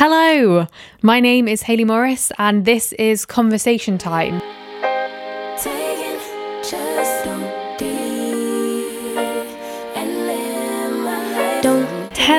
Hello, my name is Hayley Morris, and this is Conversation Time.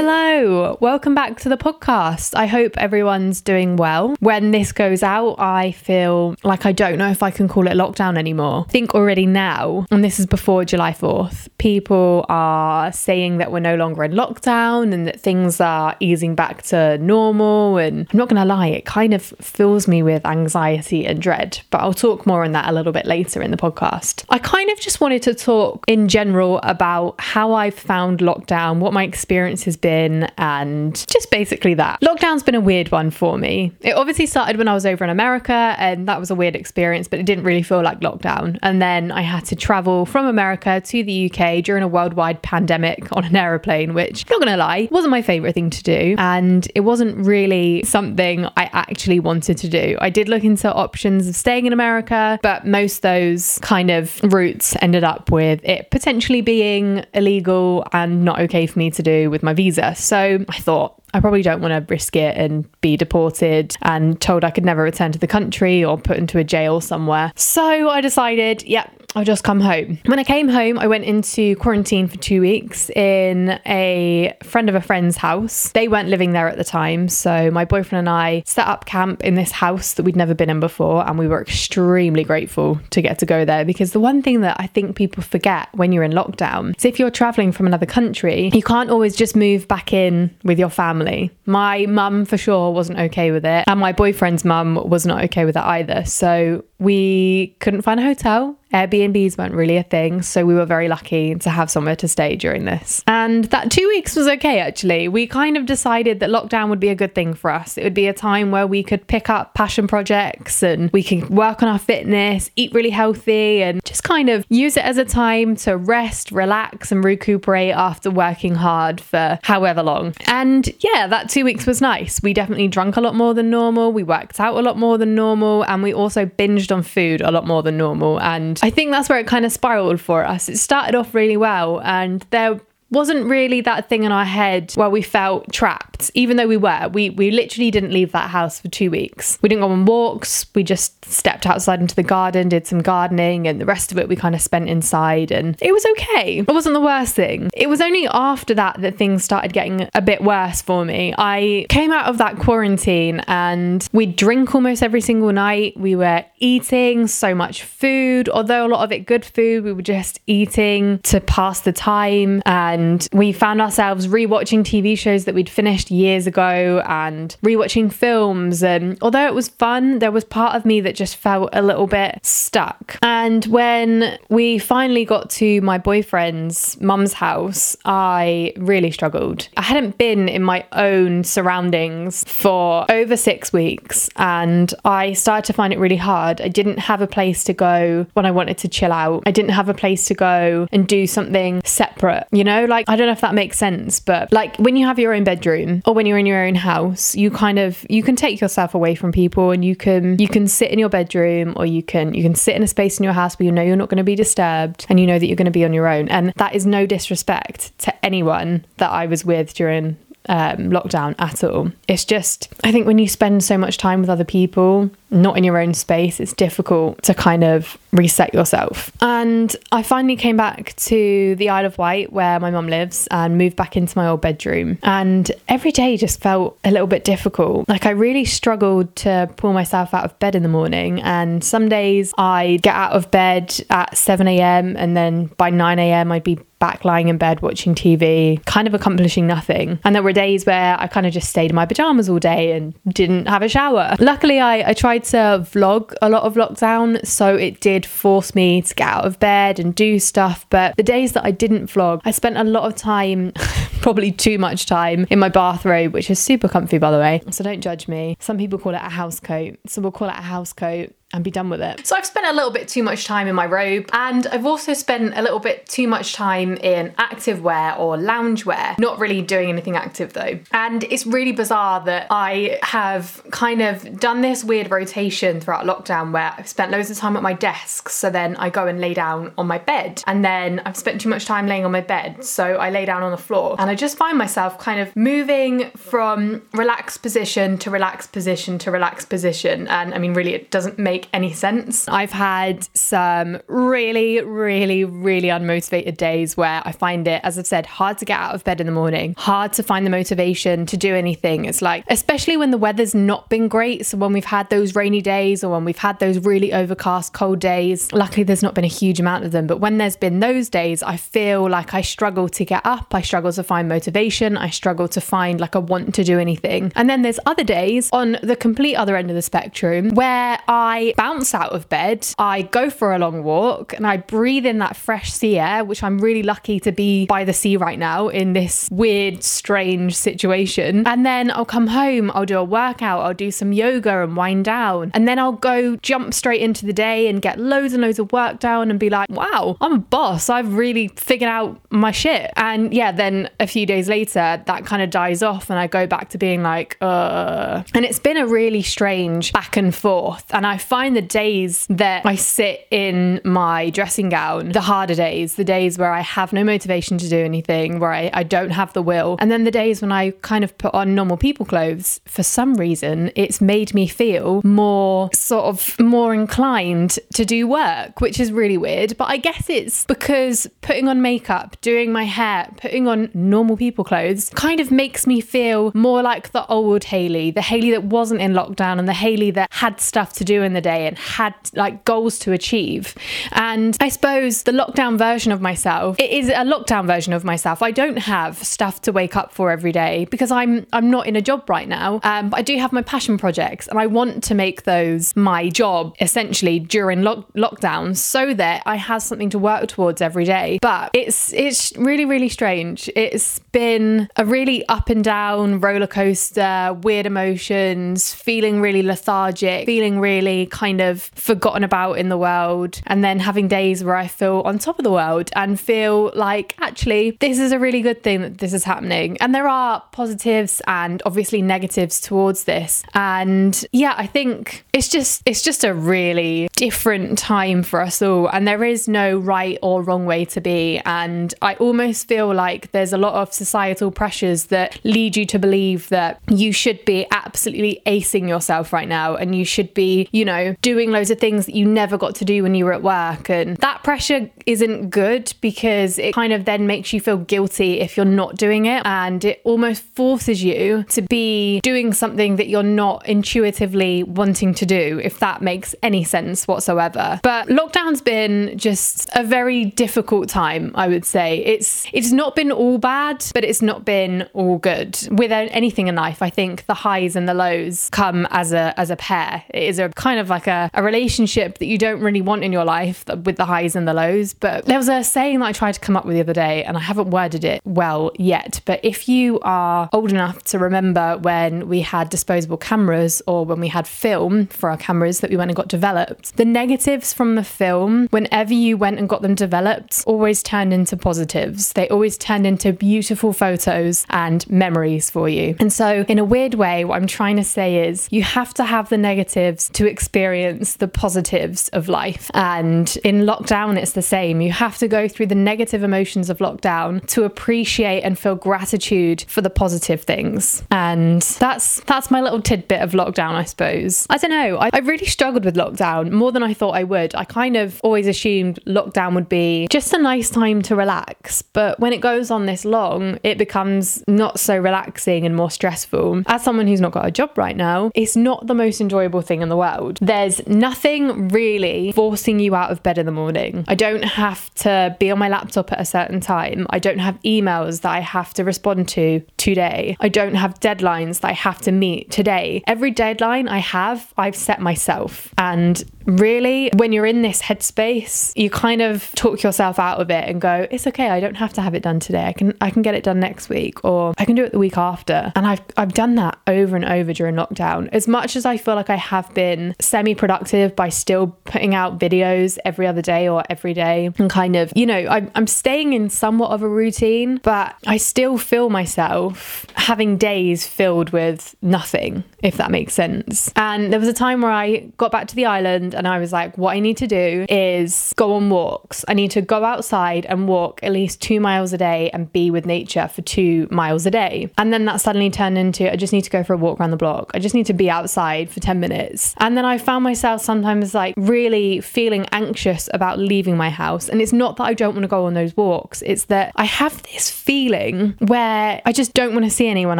Hello, welcome back to the podcast. I hope everyone's doing well. When this goes out, I feel like I don't know if I can call it lockdown anymore. I think already now, and this is before July 4th, people are saying that we're no longer in lockdown and that things are easing back to normal. And I'm not going to lie, it kind of fills me with anxiety and dread, but I'll talk more on that a little bit later in the podcast. I kind of just wanted to talk in general about how I've found lockdown, what my experience has been, and just basically that. Lockdown's been a weird one for me. It obviously started when I was over in America, and that was a weird experience, but it didn't really feel like lockdown. And then I had to travel from America to the UK during a worldwide pandemic on an aeroplane, which, not gonna lie, wasn't my favorite thing to do. And it wasn't really something I actually wanted to do. I did look into options of staying in America, but most those kind of routes ended up with it potentially being illegal and not okay for me to do with my visa. So I thought, I probably don't want to risk it and be deported and told I could never return to the country or put into a jail somewhere. So I decided, yep, I'll just come home. When I came home, I went into quarantine for two weeks in a friend of a friend's house. They weren't living there at the time. So my boyfriend and I set up camp in this house that we'd never been in before. And we were extremely grateful to get to go there because the one thing that I think people forget when you're in lockdown is if you're traveling from another country, you can't always just move back in with your family. My mum, for sure, wasn't okay with it. And my boyfriend's mum was not okay with it either. So we couldn't find a hotel. Airbnbs weren't really a thing, so we were very lucky to have somewhere to stay during this. And that two weeks was okay, actually. We kind of decided that lockdown would be a good thing for us. It would be a time where we could pick up passion projects and we could work on our fitness, eat really healthy, and just kind of use it as a time to rest, relax, and recuperate after working hard for however long. And yeah, that two weeks was nice. We definitely drank a lot more than normal, we worked out a lot more than normal, and we also binged on food a lot more than normal. And I think that's where it kind of spiraled for us. It started off really well, and there wasn't really that thing in our head where we felt trapped even though we were. We we literally didn't leave that house for 2 weeks. We didn't go on walks. We just stepped outside into the garden did some gardening and the rest of it we kind of spent inside and it was okay. It wasn't the worst thing. It was only after that that things started getting a bit worse for me. I came out of that quarantine and we'd drink almost every single night. We were eating so much food although a lot of it good food we were just eating to pass the time and we found ourselves rewatching TV shows that we'd finished years ago and rewatching films. And although it was fun, there was part of me that just felt a little bit stuck. And when we finally got to my boyfriend's mum's house, I really struggled. I hadn't been in my own surroundings for over six weeks and I started to find it really hard. I didn't have a place to go when I wanted to chill out. I didn't have a place to go and do something separate, you know? Like, I don't know if that makes sense, but like when you have your own bedroom or when you're in your own house, you kind of you can take yourself away from people and you can you can sit in your bedroom or you can you can sit in a space in your house where you know you're not going to be disturbed and you know that you're going to be on your own. And that is no disrespect to anyone that I was with during um, lockdown at all. It's just, I think when you spend so much time with other people, not in your own space, it's difficult to kind of reset yourself. And I finally came back to the Isle of Wight where my mum lives and moved back into my old bedroom. And every day just felt a little bit difficult. Like I really struggled to pull myself out of bed in the morning. And some days I'd get out of bed at 7 a.m. and then by 9 a.m. I'd be back lying in bed watching TV, kind of accomplishing nothing. And there were days where I kind of just stayed in my pajamas all day and didn't have a shower. Luckily, I, I tried to vlog a lot of lockdown, so it did force me to get out of bed and do stuff. But the days that I didn't vlog, I spent a lot of time, probably too much time, in my bathrobe, which is super comfy, by the way. So don't judge me. Some people call it a house coat, some will call it a house coat and be done with it. So I've spent a little bit too much time in my robe and I've also spent a little bit too much time in active wear or lounge wear, not really doing anything active though. And it's really bizarre that I have kind of done this weird rotation throughout lockdown where I've spent loads of time at my desk. So then I go and lay down on my bed and then I've spent too much time laying on my bed. So I lay down on the floor and I just find myself kind of moving from relaxed position to relaxed position to relaxed position. And I mean, really, it doesn't make any sense. I've had some really, really, really unmotivated days where I find it, as I've said, hard to get out of bed in the morning, hard to find the motivation to do anything. It's like, especially when the weather's not been great. So when we've had those rainy days or when we've had those really overcast, cold days, luckily there's not been a huge amount of them. But when there's been those days, I feel like I struggle to get up. I struggle to find motivation. I struggle to find like a want to do anything. And then there's other days on the complete other end of the spectrum where I bounce out of bed, I go for a long walk, and I breathe in that fresh sea air, which I'm really lucky to be by the sea right now in this weird, strange situation. And then I'll come home, I'll do a workout, I'll do some yoga and wind down. And then I'll go jump straight into the day and get loads and loads of work done and be like, wow, I'm a boss. I've really figured out my shit. And yeah, then a few days later, that kind of dies off and I go back to being like, uh. And it's been a really strange back and forth. And I find the days that I sit in my dressing gown, the harder days, the days where I have no motivation to do anything, where I, I don't have the will. And then the days when I kind of put on normal people clothes, for some reason, it's made me feel more sort of more inclined to do work, which is really weird. But I guess it's because putting on makeup, doing my hair, putting on normal people clothes kind of makes me feel more like the old Hayley, the Hayley that wasn't in lockdown and the Hayley that had stuff to do in the day and had like goals to achieve. And I suppose the lockdown version of myself, it is a lockdown version of myself. I don't have stuff to wake up for every day because I'm I'm not in a job right now. Um, but I do have my passion projects and I want to make those my job essentially during lock- lockdown so that I have something to work towards every day. But it's it's really really strange. It's been a really up and down roller coaster, weird emotions, feeling really lethargic, feeling really kind of forgotten about in the world, and then having days where I feel on top of the world and feel like actually this is a really good thing that this is happening. And there are positives and obviously negatives towards this. And yeah, I think it's just it's just a really different time for us all and there is no right or wrong way to be and I almost feel like there's a lot of societal pressures that lead you to believe that you should be absolutely acing yourself right now and you should be, you know, doing loads of things that you never got to do when you were at work and that pressure isn't good because it kind of then makes you feel guilty if you're not doing it and it almost forces you to be doing something that you're not intuitively wanting to do if that makes any sense whatsoever. But lockdown's been just a very difficult time, I would say. It's it's not been all bad, but it's not been all good. With anything in life, I think the highs and the lows come as a as a pair. It is a kind of like a, a relationship that you don't really want in your life with the highs and the lows. But there was a saying that I tried to come up with the other day, and I haven't worded it well yet. But if you are old enough to remember when we had disposable cameras or when we had film for our cameras that we went and got developed, the negatives from the film, whenever you went and got them developed, always turned into positives. They always turned into beautiful photos and memories for you. And so, in a weird way, what I'm trying to say is you have to have the negatives to experience the positives of life. And in lockdown, it's the same. You have to go through the negative emotions of lockdown to appreciate and feel gratitude for the positive things. And that's that's my little tidbit of lockdown, I suppose. I don't know. I, I really struggled with lockdown more than I thought I would. I kind of always assumed lockdown would be just a nice time to relax. But when it goes on this long, it becomes not so relaxing and more stressful. As someone who's not got a job right now, it's not the most enjoyable thing in the world. There's nothing really forcing you out of bed in the morning. I don't have to be on my laptop at a certain time. I don't have emails that I have to respond to today. I don't have deadlines that I have to meet today. Every deadline I have, I've set myself. And really, when you're in this headspace, you kind of talk yourself out of it and go, it's okay, I don't have to have it done today. I can I can get it done next week or I can do it the week after. And I've I've done that over and over during lockdown. As much as I feel like I have been semi-productive by still putting out videos every other day or every day and kind of, you know, I'm, I'm staying in somewhat of a routine, but I still feel myself having days filled with nothing, if that makes sense. And there was a time where I got back to the island and I was like, what I need to do is go on walks. I need to go outside and walk at least two miles a day and be with nature for two miles a day. And then that suddenly turned into I just need to go for a walk around the block. I just need to be outside for 10 minutes. And then I found myself sometimes like really feeling anxious about leaving my house. And it's not that I don't want to go on those walks, it's that I have this feeling where I just don't want to see anyone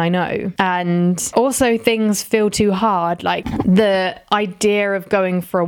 I know. And also things feel too hard. Like the idea of going for a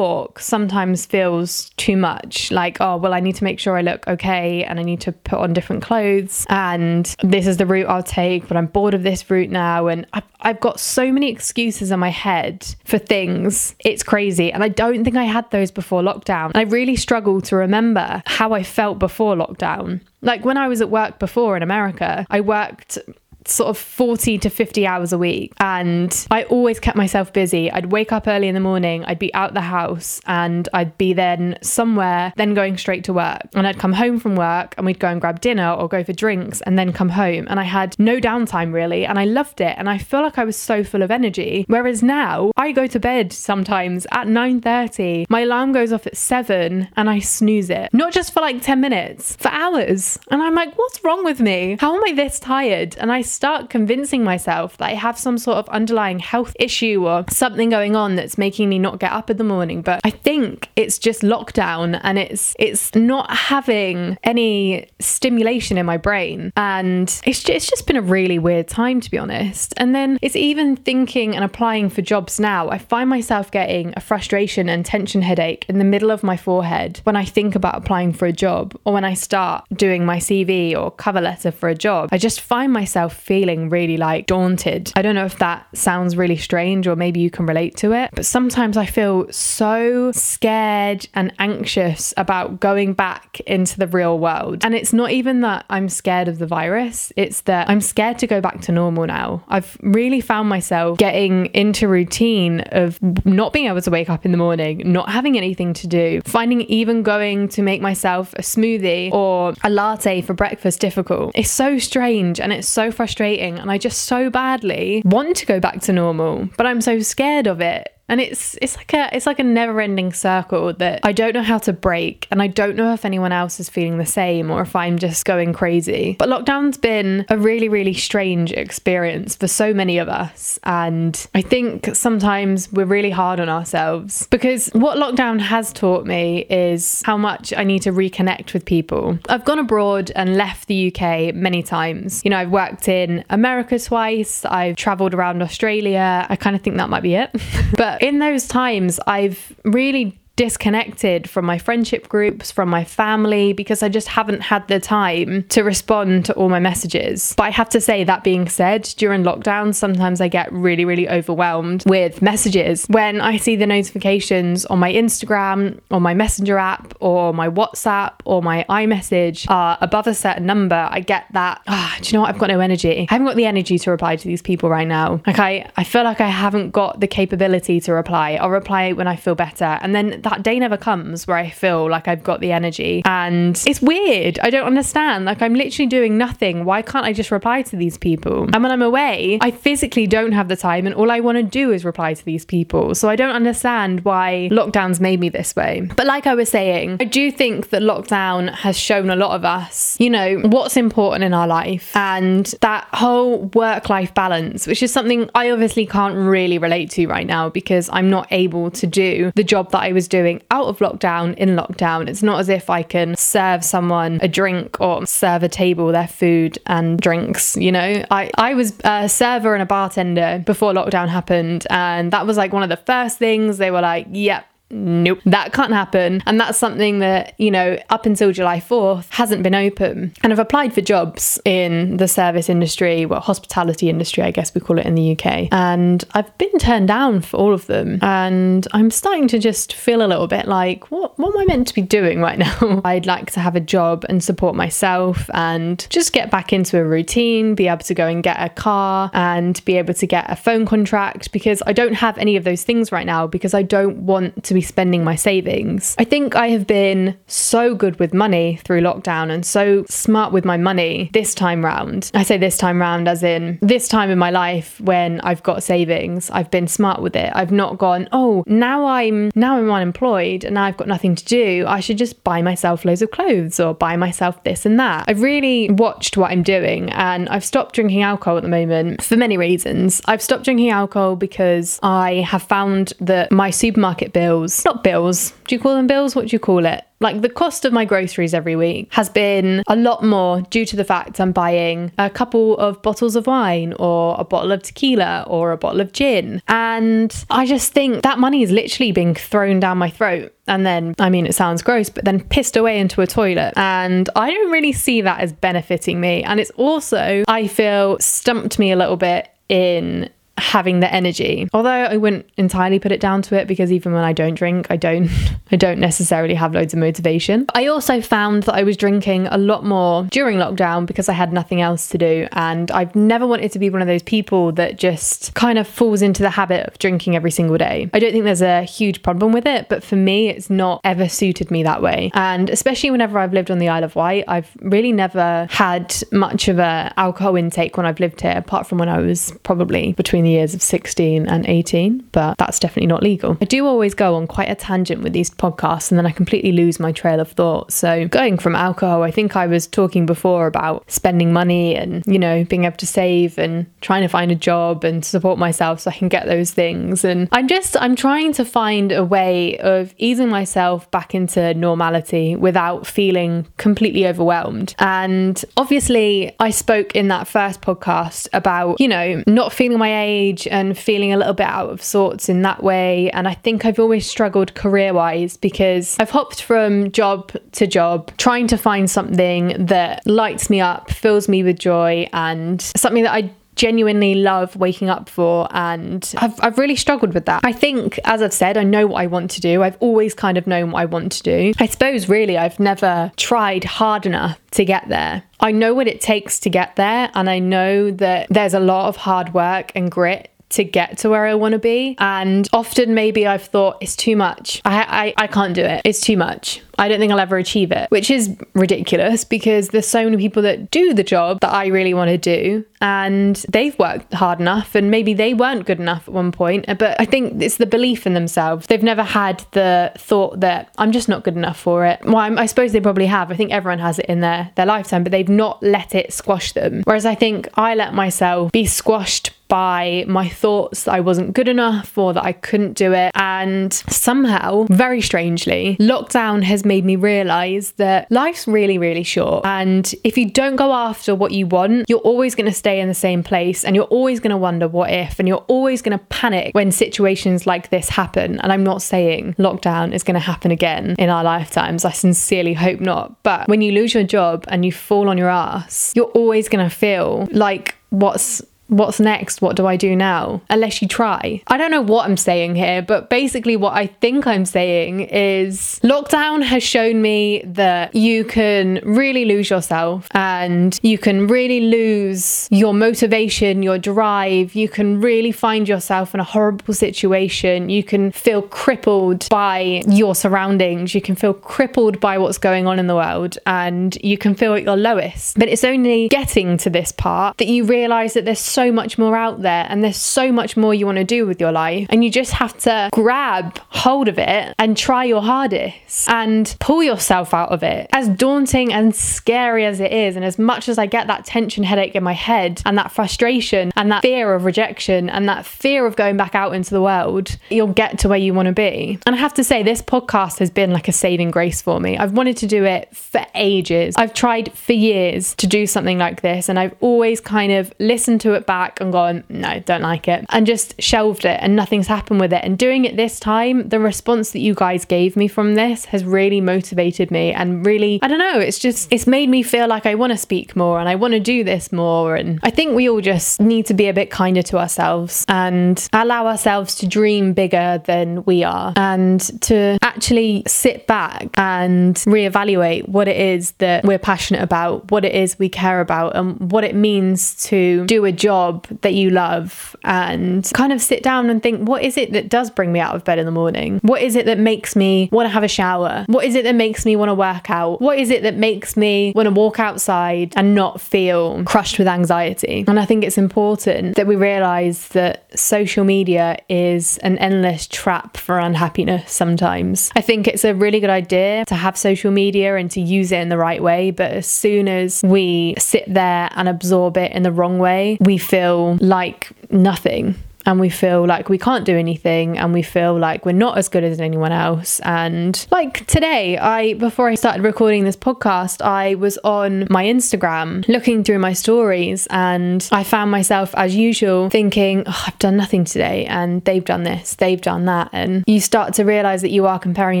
sometimes feels too much. Like, oh, well, I need to make sure I look okay and I need to put on different clothes. And this is the route I'll take, but I'm bored of this route now. And I've, I've got so many excuses in my head for things. It's crazy. And I don't think I had those before lockdown. I really struggle to remember how I felt before lockdown. Like when I was at work before in America, I worked sort of 40 to 50 hours a week. And I always kept myself busy. I'd wake up early in the morning, I'd be out the house, and I'd be then somewhere, then going straight to work. And I'd come home from work and we'd go and grab dinner or go for drinks and then come home. And I had no downtime really. And I loved it. And I feel like I was so full of energy. Whereas now I go to bed sometimes at 9:30. My alarm goes off at 7 and I snooze it. Not just for like 10 minutes, for hours. And I'm like, what's wrong with me? How am I this tired? And I start convincing myself that I have some sort of underlying health issue or something going on that's making me not get up in the morning. But I think it's just lockdown and it's it's not having any stimulation in my brain. And it's just, it's just been a really weird time to be honest. And then it's even thinking and applying for jobs now. I find myself getting a frustration and tension headache in the middle of my forehead when I think about applying for a job or when I start doing my CV or cover letter for a job. I just find myself feeling really like daunted. I don't know if that sounds really strange or maybe you can relate to it, but sometimes I feel so scared and anxious about going back into the real world. And it's not even that I'm scared of the virus, it's that I'm scared to go back to normal now. I've really found myself getting into routine of not being able to wake up in the morning, not having anything to do, finding even going to make myself a smoothie or a latte for breakfast difficult. It's so strange and it's so frustrating. And I just so badly want to go back to normal, but I'm so scared of it and it's it's like a it's like a never ending circle that I don't know how to break and I don't know if anyone else is feeling the same or if I'm just going crazy. But lockdown's been a really really strange experience for so many of us and I think sometimes we're really hard on ourselves because what lockdown has taught me is how much I need to reconnect with people. I've gone abroad and left the UK many times. You know, I've worked in America twice, I've traveled around Australia. I kind of think that might be it. but in those times, I've really disconnected from my friendship groups, from my family, because I just haven't had the time to respond to all my messages. But I have to say, that being said, during lockdown, sometimes I get really, really overwhelmed with messages. When I see the notifications on my Instagram, or my Messenger app, or my WhatsApp, or my iMessage are above a certain number, I get that, ah, do you know what? I've got no energy. I haven't got the energy to reply to these people right now. Like, I, I feel like I haven't got the capability to reply. I'll reply when I feel better. And then that day never comes where I feel like I've got the energy. And it's weird. I don't understand. Like, I'm literally doing nothing. Why can't I just reply to these people? And when I'm away, I physically don't have the time, and all I want to do is reply to these people. So I don't understand why lockdowns made me this way. But like I was saying, I do think that lockdown has shown a lot of us, you know, what's important in our life and that whole work life balance, which is something I obviously can't really relate to right now because I'm not able to do the job that I was doing out of lockdown in lockdown. It's not as if I can serve someone a drink or serve a table their food and drinks, you know. I, I was a server and a bartender before lockdown happened, and that was like one of the first things they were like, yep. Nope, that can't happen. And that's something that, you know, up until July 4th hasn't been open. And I've applied for jobs in the service industry, well, hospitality industry, I guess we call it in the UK. And I've been turned down for all of them. And I'm starting to just feel a little bit like, what, what am I meant to be doing right now? I'd like to have a job and support myself and just get back into a routine, be able to go and get a car and be able to get a phone contract because I don't have any of those things right now because I don't want to be spending my savings. I think I have been so good with money through lockdown and so smart with my money this time round. I say this time round as in this time in my life when I've got savings, I've been smart with it. I've not gone, "Oh, now I'm now I'm unemployed and now I've got nothing to do. I should just buy myself loads of clothes or buy myself this and that." I've really watched what I'm doing and I've stopped drinking alcohol at the moment for many reasons. I've stopped drinking alcohol because I have found that my supermarket bills, not bills, do you call them bills? What do you call it? Like the cost of my groceries every week has been a lot more due to the fact I'm buying a couple of bottles of wine or a bottle of tequila or a bottle of gin. And I just think that money is literally being thrown down my throat. And then, I mean, it sounds gross, but then pissed away into a toilet. And I don't really see that as benefiting me. And it's also, I feel, stumped me a little bit in having the energy. Although I wouldn't entirely put it down to it because even when I don't drink, I don't I don't necessarily have loads of motivation. I also found that I was drinking a lot more during lockdown because I had nothing else to do and I've never wanted to be one of those people that just kind of falls into the habit of drinking every single day. I don't think there's a huge problem with it, but for me it's not ever suited me that way. And especially whenever I've lived on the Isle of Wight, I've really never had much of a alcohol intake when I've lived here apart from when I was probably between the years of 16 and 18, but that's definitely not legal. I do always go on quite a tangent with these podcasts and then I completely lose my trail of thought. So, going from alcohol, I think I was talking before about spending money and, you know, being able to save and trying to find a job and support myself so I can get those things. And I'm just, I'm trying to find a way of easing myself back into normality without feeling completely overwhelmed. And obviously, I spoke in that first podcast about, you know, not feeling my age and feeling a little bit out of sorts in that way. And I think I've always struggled career wise because I've hopped from job to job trying to find something that lights me up, fills me with joy, and something that I genuinely love waking up for and I've, I've really struggled with that i think as i've said i know what i want to do i've always kind of known what i want to do i suppose really i've never tried hard enough to get there i know what it takes to get there and i know that there's a lot of hard work and grit to get to where I want to be. And often maybe I've thought it's too much. I, I, I can't do it. It's too much. I don't think I'll ever achieve it, which is ridiculous because there's so many people that do the job that I really want to do and they've worked hard enough and maybe they weren't good enough at one point. But I think it's the belief in themselves. They've never had the thought that I'm just not good enough for it. Well, I'm, I suppose they probably have. I think everyone has it in their, their lifetime, but they've not let it squash them. Whereas I think I let myself be squashed by my thoughts that I wasn't good enough or that I couldn't do it. And somehow, very strangely, lockdown has made me realize that life's really, really short. And if you don't go after what you want, you're always going to stay in the same place and you're always going to wonder what if, and you're always going to panic when situations like this happen. And I'm not saying lockdown is going to happen again in our lifetimes. I sincerely hope not. But when you lose your job and you fall on your ass, you're always going to feel like what's what's next? What do I do now? Unless you try. I don't know what I'm saying here, but basically, what I think I'm saying is lockdown has shown me that you can really lose yourself and you can really lose your motivation, your drive. You can really find yourself in a horrible situation. You can feel crippled by your surroundings. You can feel crippled by what's going on in the world and you can feel at your lowest. But it's only getting to this part that you realize that there's so much more out there and there's so much more you want to do with your life. And you just have to grab hold of it and try your hardest and pull yourself out of it. As daunting and scary as it is, and as much as I get that tension headache in my head and that frustration and that fear of rejection and that fear of going back out into the world, you'll get to where you want to be. And I have to say, this podcast has been like a saving grace for me. I've wanted to do it for ages. I've tried for years to do something like this, and I've always kind of listened to it it back and gone, no, don't like it, and just shelved it and nothing's happened with it. And doing it this time, the response that you guys gave me from this has really motivated me and really, I don't know, it's just, it's made me feel like I want to speak more and I want to do this more. And I think we all just need to be a bit kinder to ourselves and allow ourselves to dream bigger than we are and to actually sit back and reevaluate what it is that we're passionate about, what it is we care about, and what it means to do a job that you love and kind of sit down and think, what is it that does bring me out of bed in the morning? What is it that makes me want to have a shower? What is it that makes me want to work out? What is it that makes me want to walk outside and not feel crushed with anxiety? And I think it's important that we realize that social media is an endless trap for unhappiness sometimes. I think it's a really good idea to have social media and to use it in the right way, but as soon as we sit there and absorb it in the wrong way, we feel like nothing and we feel like we can't do anything and we feel like we're not as good as anyone else. And like today i before i started recording this podcast i was on my instagram looking through my stories and i found myself as usual thinking oh, i've done nothing today and they've done this they've done that. And you start to realize that you are comparing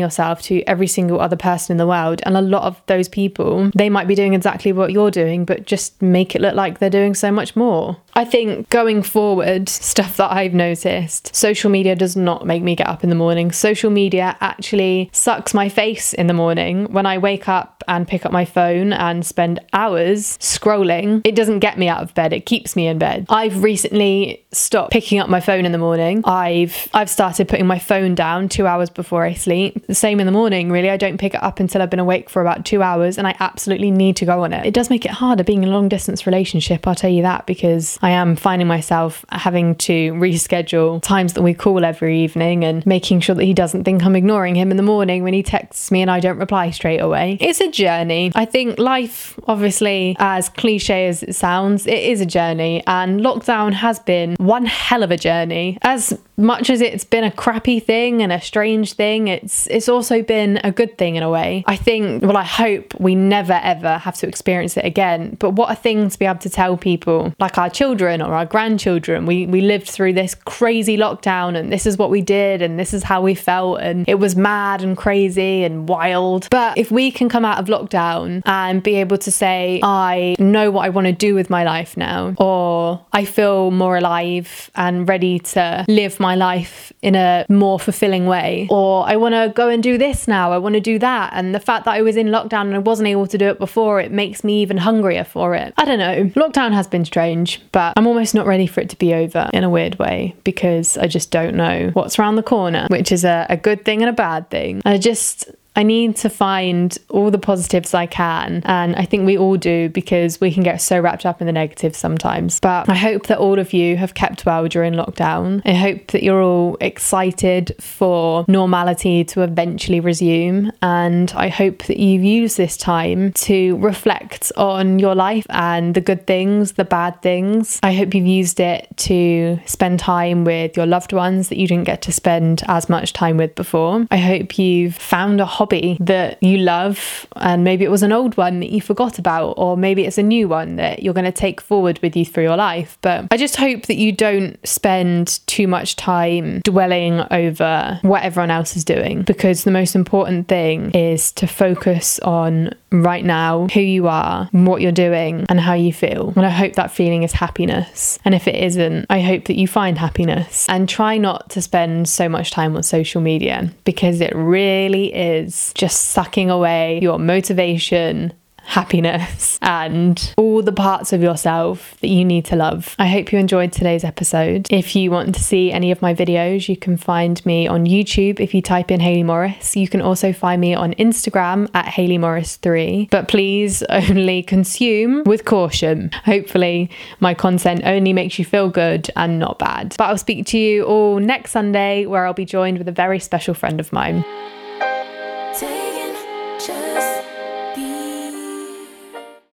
yourself to every single other person in the world and a lot of those people they might be doing exactly what you're doing but just make it look like they're doing so much more i think going forward stuff that I've noticed. Social media does not make me get up in the morning. Social media actually sucks my face in the morning. When I wake up and pick up my phone and spend hours scrolling, it doesn't get me out of bed. It keeps me in bed. I've recently stopped picking up my phone in the morning. I've I've started putting my phone down 2 hours before I sleep. The same in the morning, really. I don't pick it up until I've been awake for about 2 hours and I absolutely need to go on it. It does make it harder being in a long distance relationship, I'll tell you that because I am finding myself having to reschedule times that we call every evening and making sure that he doesn't think I'm ignoring him in the morning when he texts me and I don't reply straight away. It's a journey. I think life, obviously, as cliche as it sounds, it is a journey, and lockdown has been one hell of a journey. As much as it's been a crappy thing and a strange thing, it's it's also been a good thing in a way. I think, well, I hope we never ever have to experience it again. But what a thing to be able to tell people, like our children or our grandchildren, we we lived through this crazy lockdown and this is what we did and this is how we felt and it was mad and crazy and wild. But if we can come out of lockdown and be able to say, I know what I want to do with my life now, or I feel more alive and ready to live my life in a more fulfilling way, or I want to go and do this now, I want to do that. And the fact that I was in lockdown and I wasn't able to do it before, it makes me even hungrier for it. I don't know. Lockdown has been strange, but I'm almost not ready for it to be over in a weird way because I just don't know what's around the corner, which is a, a good thing and a bad thing. I just I need to find all the positives I can. And I think we all do because we can get so wrapped up in the negatives sometimes. But I hope that all of you have kept well during lockdown. I hope that you're all excited for normality to eventually resume. And I hope that you've used this time to reflect on your life and the good things, the bad things. I hope you've used it to spend time with your loved ones that you didn't get to spend as much time with before. I hope you've found a hobby that you love, and maybe it was an old one that you forgot about, or maybe it's a new one that you're going to take forward with you through your life. But I just hope that you don't spend too much time dwelling over what everyone else is doing, because the most important thing is to focus on right now who you are, what you're doing, and how you feel. And I hope that feeling is happiness. And if it isn't, I hope that you find happiness and try not to spend so much time on social media because it really is just sucking away your motivation, happiness, and all the parts of yourself that you need to love. I hope you enjoyed today's episode. If you want to see any of my videos, you can find me on YouTube if you type in Hayley Morris. You can also find me on Instagram at Hayley Morris3. But please only consume with caution. Hopefully, my content only makes you feel good and not bad. But I'll speak to you all next Sunday where I'll be joined with a very special friend of mine.